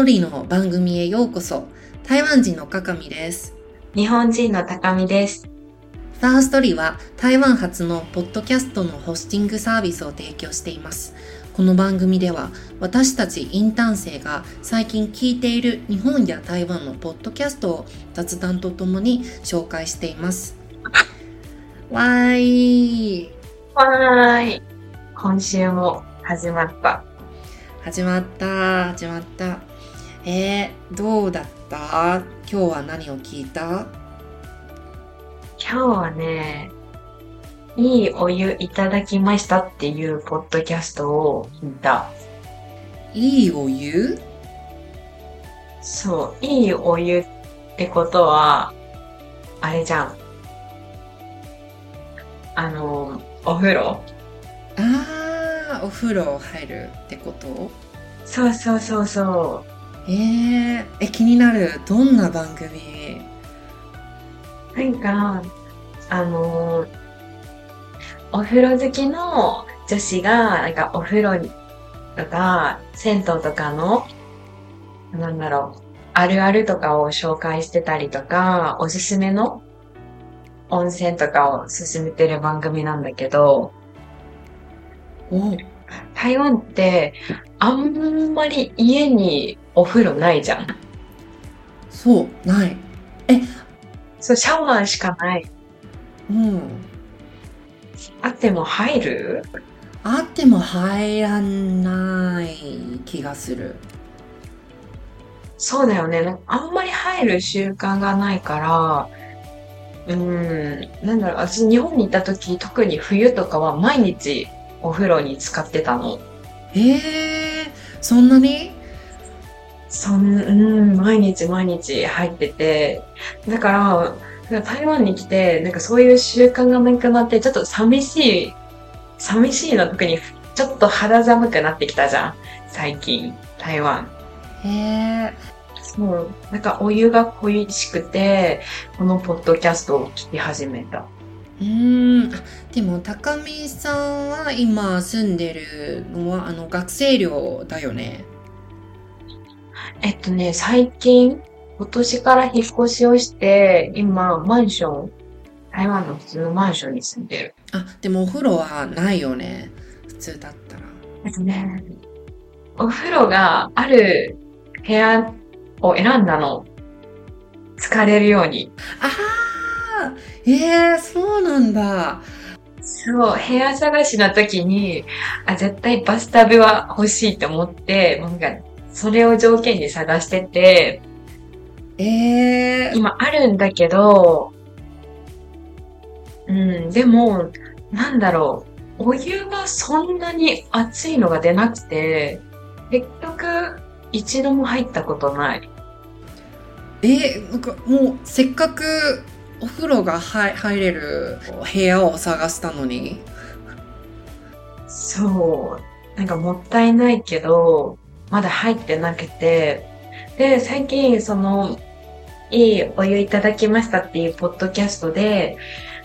トリーの番組へようこそ。台湾人のかかみです。日本人の高見です。ファーストリーは台湾初のポッドキャストのホスティングサービスを提供しています。この番組では私たちインターン生が最近聞いている日本や台湾のポッドキャストを雑談とともに紹介しています。わーいわーい。今週も始まった。始まった始まった。えー、どうだった？今日は何を聞いた？今日はね、いいお湯いただきましたっていうポッドキャストを聞いた。いいお湯？そう、いいお湯ってことは、あれじゃん。あの、お風呂？あー、お風呂入るってこと？そうそうそうそえー、え、気になる。どんな番組？う。なんか、あの、お風呂好きの女子が、なんかお風呂にとか、銭湯とかの、なんだろう、あるあるとかを紹介してたりとか、おすすめの温泉とかを進めてる番組なんだけど、お台湾ってあんまり家にお風呂ないじゃん。そう、ない。そう、シャワーしかない。うん。あっても入る？あっても入らない気がする。そうだよね。あんまり入る習慣がないから、うーん、なんだろう、私日本にいた時、特に冬とかは毎日お風呂に使ってたの。えー、そんなに？そん、うん、毎日毎日入ってて、だから、台湾に来て、なんかそういう習慣がなくなって、ちょっと寂しい、寂しいの特に、ちょっと肌寒くなってきたじゃん。最近、台湾。えー、そう。なんかお湯が恋しくて、このポッドキャストを聞き始めた。うーん。あでも、高見さんは今住んでるのは、あの、学生寮だよね。えっとね、最近、今年から引っ越しをして、今、マンション、台湾の普通のマンションに住んでる。あ、でもお風呂はないよね。普通だったら。えっとね、お風呂がある部屋を選んだの。疲れるように。ああえー、そうなんだ。そう、部屋探しの時に、あ、絶対バスタブは欲しいと思って、なんか、それを条件に探してて、えー、今あるんだけど、うん、でも、なんだろう、お湯がそんなに熱いのが出なくて、結局、一度も入ったことない。えー、なんかもうせっかくお風呂が入入れる部屋を探したのに。そう。なんかもったいないけど、まだ入ってなくて、で、最近、その、いいお湯いただきましたっていうポッドキャストで、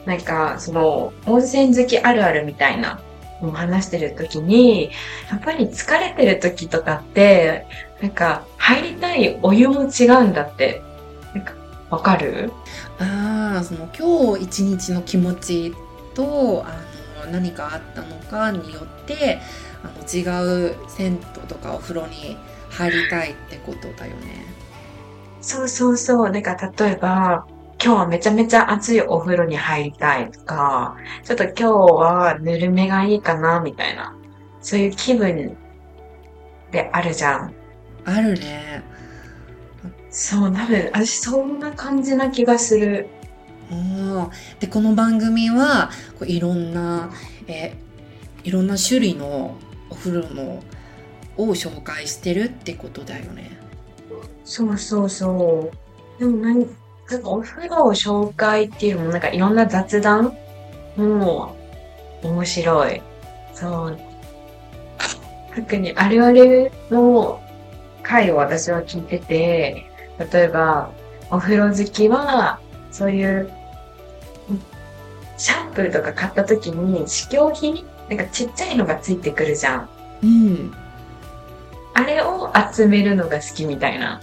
なんか、その、温泉好きあるあるみたいなのを話してる時に、やっぱり疲れてる時とかって、なんか、入りたいお湯も違うんだって。なんか、わかる？ああ、その今日一日の気持ちとあの何かあったのかによって違う銭湯とかお風呂に入りたいってことだよね。そうそうそう。なんか、例えば、今日はめちゃめちゃ熱いお風呂に入りたいとか、ちょっと今日はぬるめがいいかな、みたいな。そういう気分であるじゃん。あるね。そう、多分、私そんな感じな気がする。でこの番組はこういろんな、えいろんな種類のお風呂のを紹介してるってことだよね。そうそうそう。でもなんなんかお風呂を紹介っていうのもなんかいろんな雑談も面白い。そう。特にあるあるの回を私は聞いてて、例えばお風呂好きはそういうシャンプーとか買った時に試供品なんかちっちゃいのがついてくるじゃん。うん。あれを集めるのが好きみたいな。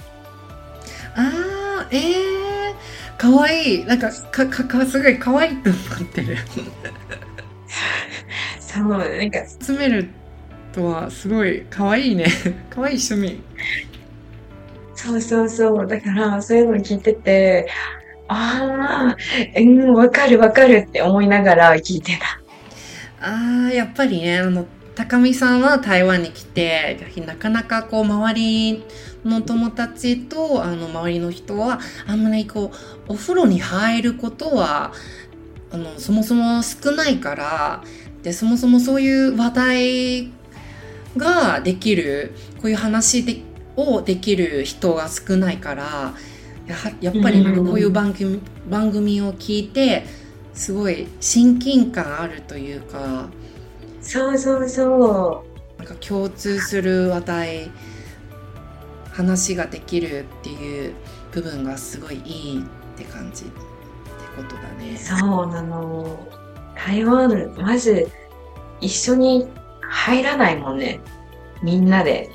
あー、えー、かわいい。なんか、か、か、か、すごいかわいいと思ってる。そう、なんか、集めるとはすごいかわいいね。かわいい趣味。そうそうそう。だから、そういうの聞いてて、ああ、うん、わかるわかるって思いながら聞いてた。あー、やっぱりね、あの、高見さんは台湾に来て、なかなかこう、周りの友達と、あの、周りの人は、あんまりこう、お風呂に入ることは、あの、そもそも少ないから、で、そもそもそういう話題ができる、こういう話でをできる人が少ないから、やっぱりこういう番組,、番組を聞いて、すごい親近感あるというか、そうそうそなんか共通する話題話ができるっていう部分がすごいいいって感じってことだねう。。そうなの。台湾、まず、一緒に入らないもんね。みんなで。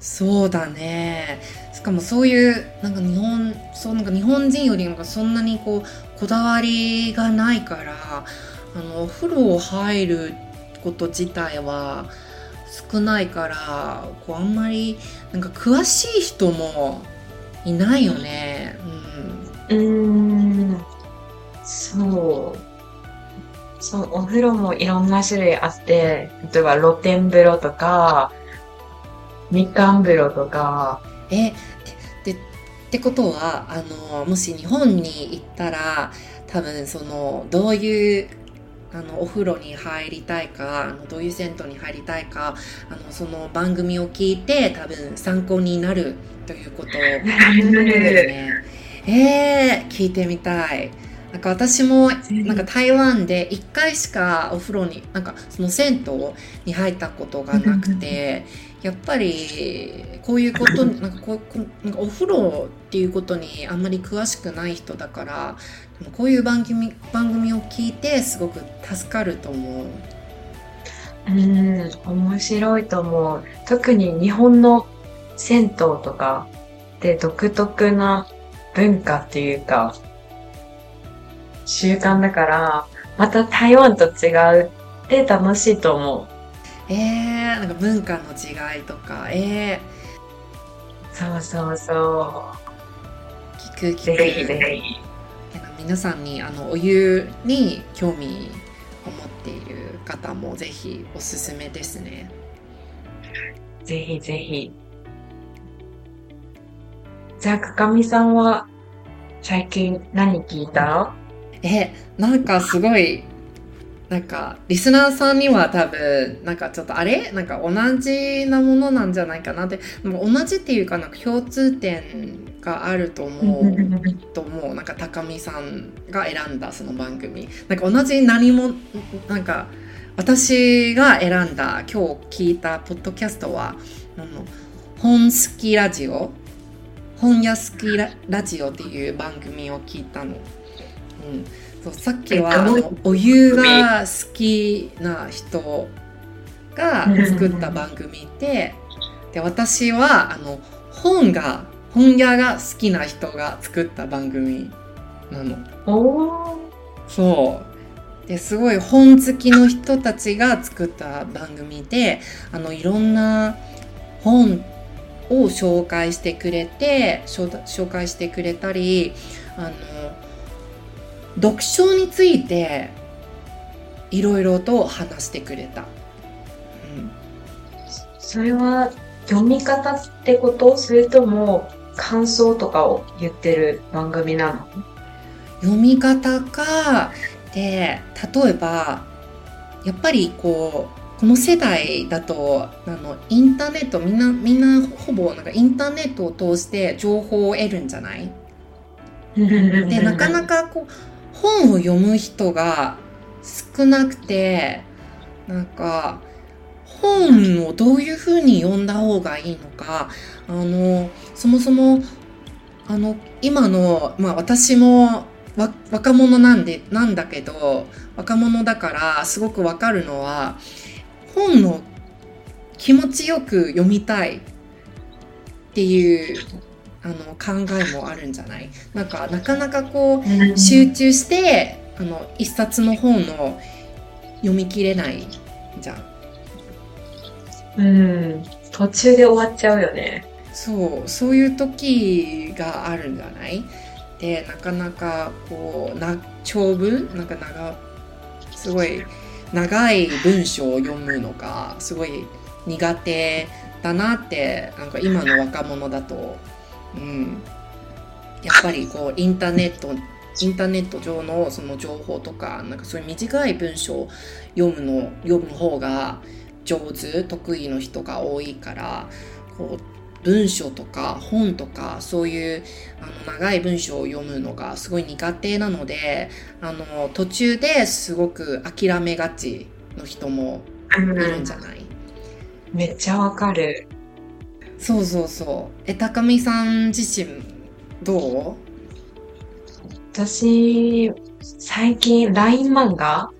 そうだね。しかもそういうなんか日本そうなんか日本人よりなんかそんなにこうこだわりがないからあのお風呂入ること自体は少ないからこうあんまりなんか詳しい人もいないよね。うんうーん。そう。そう、お風呂もいろんな種類あって、例えば露天風呂とか、みかん風呂とか、えってことはあのもし日本に行ったら多分そのどういうあのお風呂に入りたいかあのどういう銭湯に入りたいかあのその番組を聞いて多分参考になるということです ね。えー、聞いてみたい。なんか私もなんか台湾で1回しかお風呂になんかその銭湯に入ったことがなくてやっぱりこういうことになんかこうこうなんかお風呂っていうことにあんまり詳しくない人だからでもこういう番組番組を聞いてすごく助かると思う。うん、面白いと思う。特に日本の銭湯とかで独特な文化っていうか、習慣だから、また台湾と違うって楽しいと思う。えー、なんか文化の違いとかえそうそうそー、聞く聞う。く。ぜひぜひ。なんか皆さんにあのお湯に興味を持っている方もぜひおすすめですね。ぜひぜひ。じゃあ、かかみさんは最近何聞いた？え、なんかすごい、なんかリスナーさんには多分なんかちょっとあれ？なんか同じなものなんじゃないかなって、同じっていうかなんか共通点があると思う。と思う。なんか高見さんが選んだその番組。なんか同じ何もなんか私が選んだ今日聞いたポッドキャストは本好きラジオ？本屋好きラジオっていう番組を聞いたの、そうさっきはお湯が好きな人が作った番組でで私はあの本が本屋が好きな人が作った番組なの。そう。ですごい本好きの人たちが作った番組で、あのいろんな本を紹介してくれて、紹紹介してくれたり、あの読書についていろいろと話してくれた。うん。それは読み方ってこと？それとも感想とかを言ってる番組なの？読み方かで例えばやっぱりこうこの世代だとあのインターネットみんなみんなほぼなんかインターネットを通して情報を得るんじゃない？でなかなかこう本を読む人が少なくてなんか本をどういうふうに読んだ方がいいのかあのそもそもあの今の、まあ、私も若者なんでなんだけど若者だからすごくわかるのは本の気持ちよく読みたいっていうあの考えもあるんじゃない？なんかなかなかこう集中してあの一冊の本の読み切れないじゃん。うん。途中で終わっちゃうよね。そうそういう時があるんじゃない？でなかなかこうな長文？なんか長すごい長い文章を読むのがすごい苦手だなってなんか今の若者だと、うん、やっぱりこうインターネットインターネット上のその情報とかなんかそういう短い文章を読むの読む方が上手得意の人が多いからこう文章とか本とかそういうあの長い文章を読むのがすごい苦手なのであの途中ですごく諦めがちの人もいるんじゃない、めっちゃわかる。そうそうそうえ高見さん自身どう？私、最近 LINE 漫画？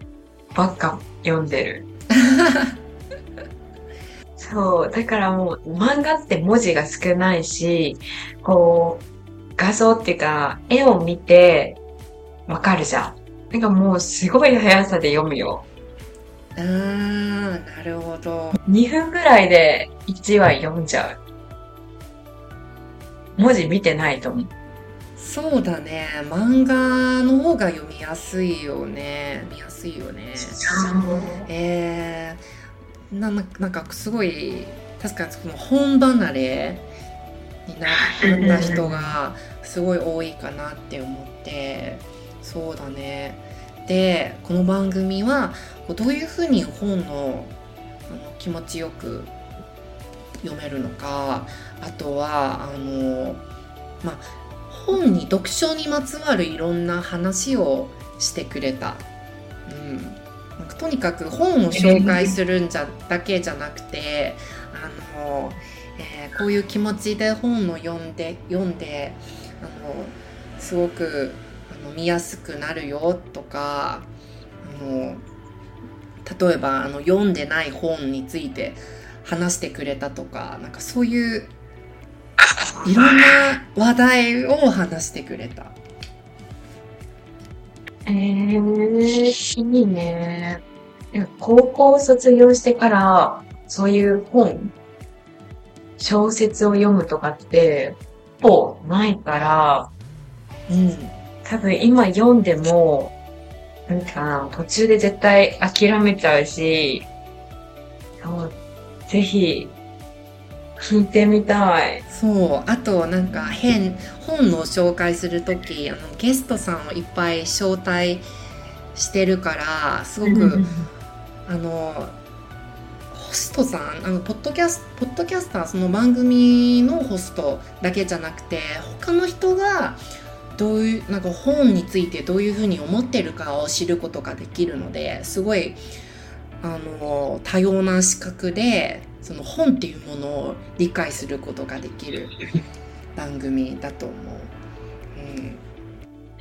ばっか読んでる。そう、だからもう漫画って文字が少ないし、こう、画像っていうか、絵を見てわかるじゃん。なんかもうすごい速さで読むよ。あーなるほど2分ぐらいで1話読んじゃう。文字見てないと思う。そうだね。漫画の方が読みやすいよね。見やすいよね。えー、なななんかすごい確かにその本離れになった人がすごい多いかなって思ってそうだね。でこの番組はどういうふうに本の気持ちよく読めるのかあとはあのまあ本に読書にまつわるいろんな話をしてくれた。うん、とにかく本を紹介するんじゃだけじゃなくてあの、えーこういう気持ちで本を読んで読んであのすごくあの見やすくなるよとかあの例えばあの読んでない本について話してくれたとかなんかそういういろんな話題を話してくれた。えー、いいね。高校を卒業してから、そういう本、小説を読むとかって、ほぼないから、うん多分今読んでも、なんかな、途中で絶対諦めちゃうし、そうぜひ、聞いてみたい。そうあとなんか変本の紹介する時あのゲストさんをいっぱい招待してるからすごく、あのホストさんあのポッドキャスポッドキャスターその番組のホストだけじゃなくて他の人がどういうなんか本についてどういうふうに思ってるかを知ることができるのですごいあの多様な視覚でその本っていうものを理解することができる 番組だと思う。うん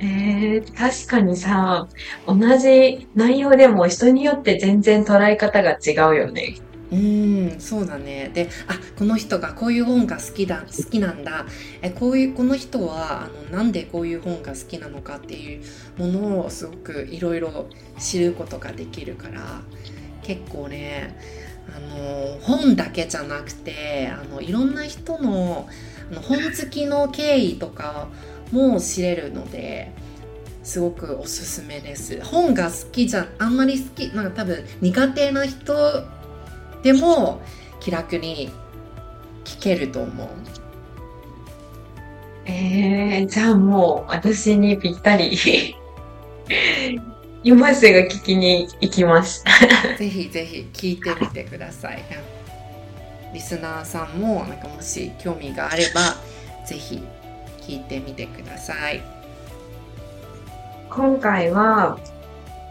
えー、確かにさ、同じ内容でも人によって全然捉え方が違うよね。うんそうだね。であこの人がこういう本が好きだ好きなんだ。えこういうこの人はあのなんでこういう本が好きなのかっていうものをすごくいろいろ知ることができるから結構ねあの本だけじゃなくてあのいろんな人のあの本好きの経緯とかも知れるのですごくおすすめです。本が好きじゃあんまり好きなんか多分苦手な人でも気楽に聞けると思うえー、じゃあもう私にぴったり。今すぐ聞きに行きます。ぜひぜひ聞いてみてくださいリスナーさんもなんかもし興味があればぜひ聞いてみてください今回は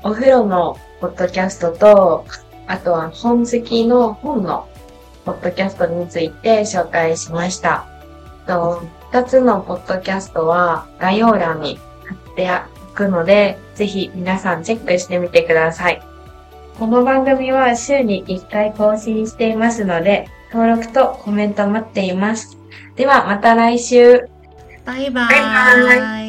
お風呂のポッドキャストと、あとは本好きの本のポッドキャストについて紹介しました。と二つのポッドキャストは概要欄に貼っておくので、ぜひ皆さんチェックしてみてください。この番組は週に1回更新していますので、登録とコメント待っています。ではまた来週。バイババイバイ。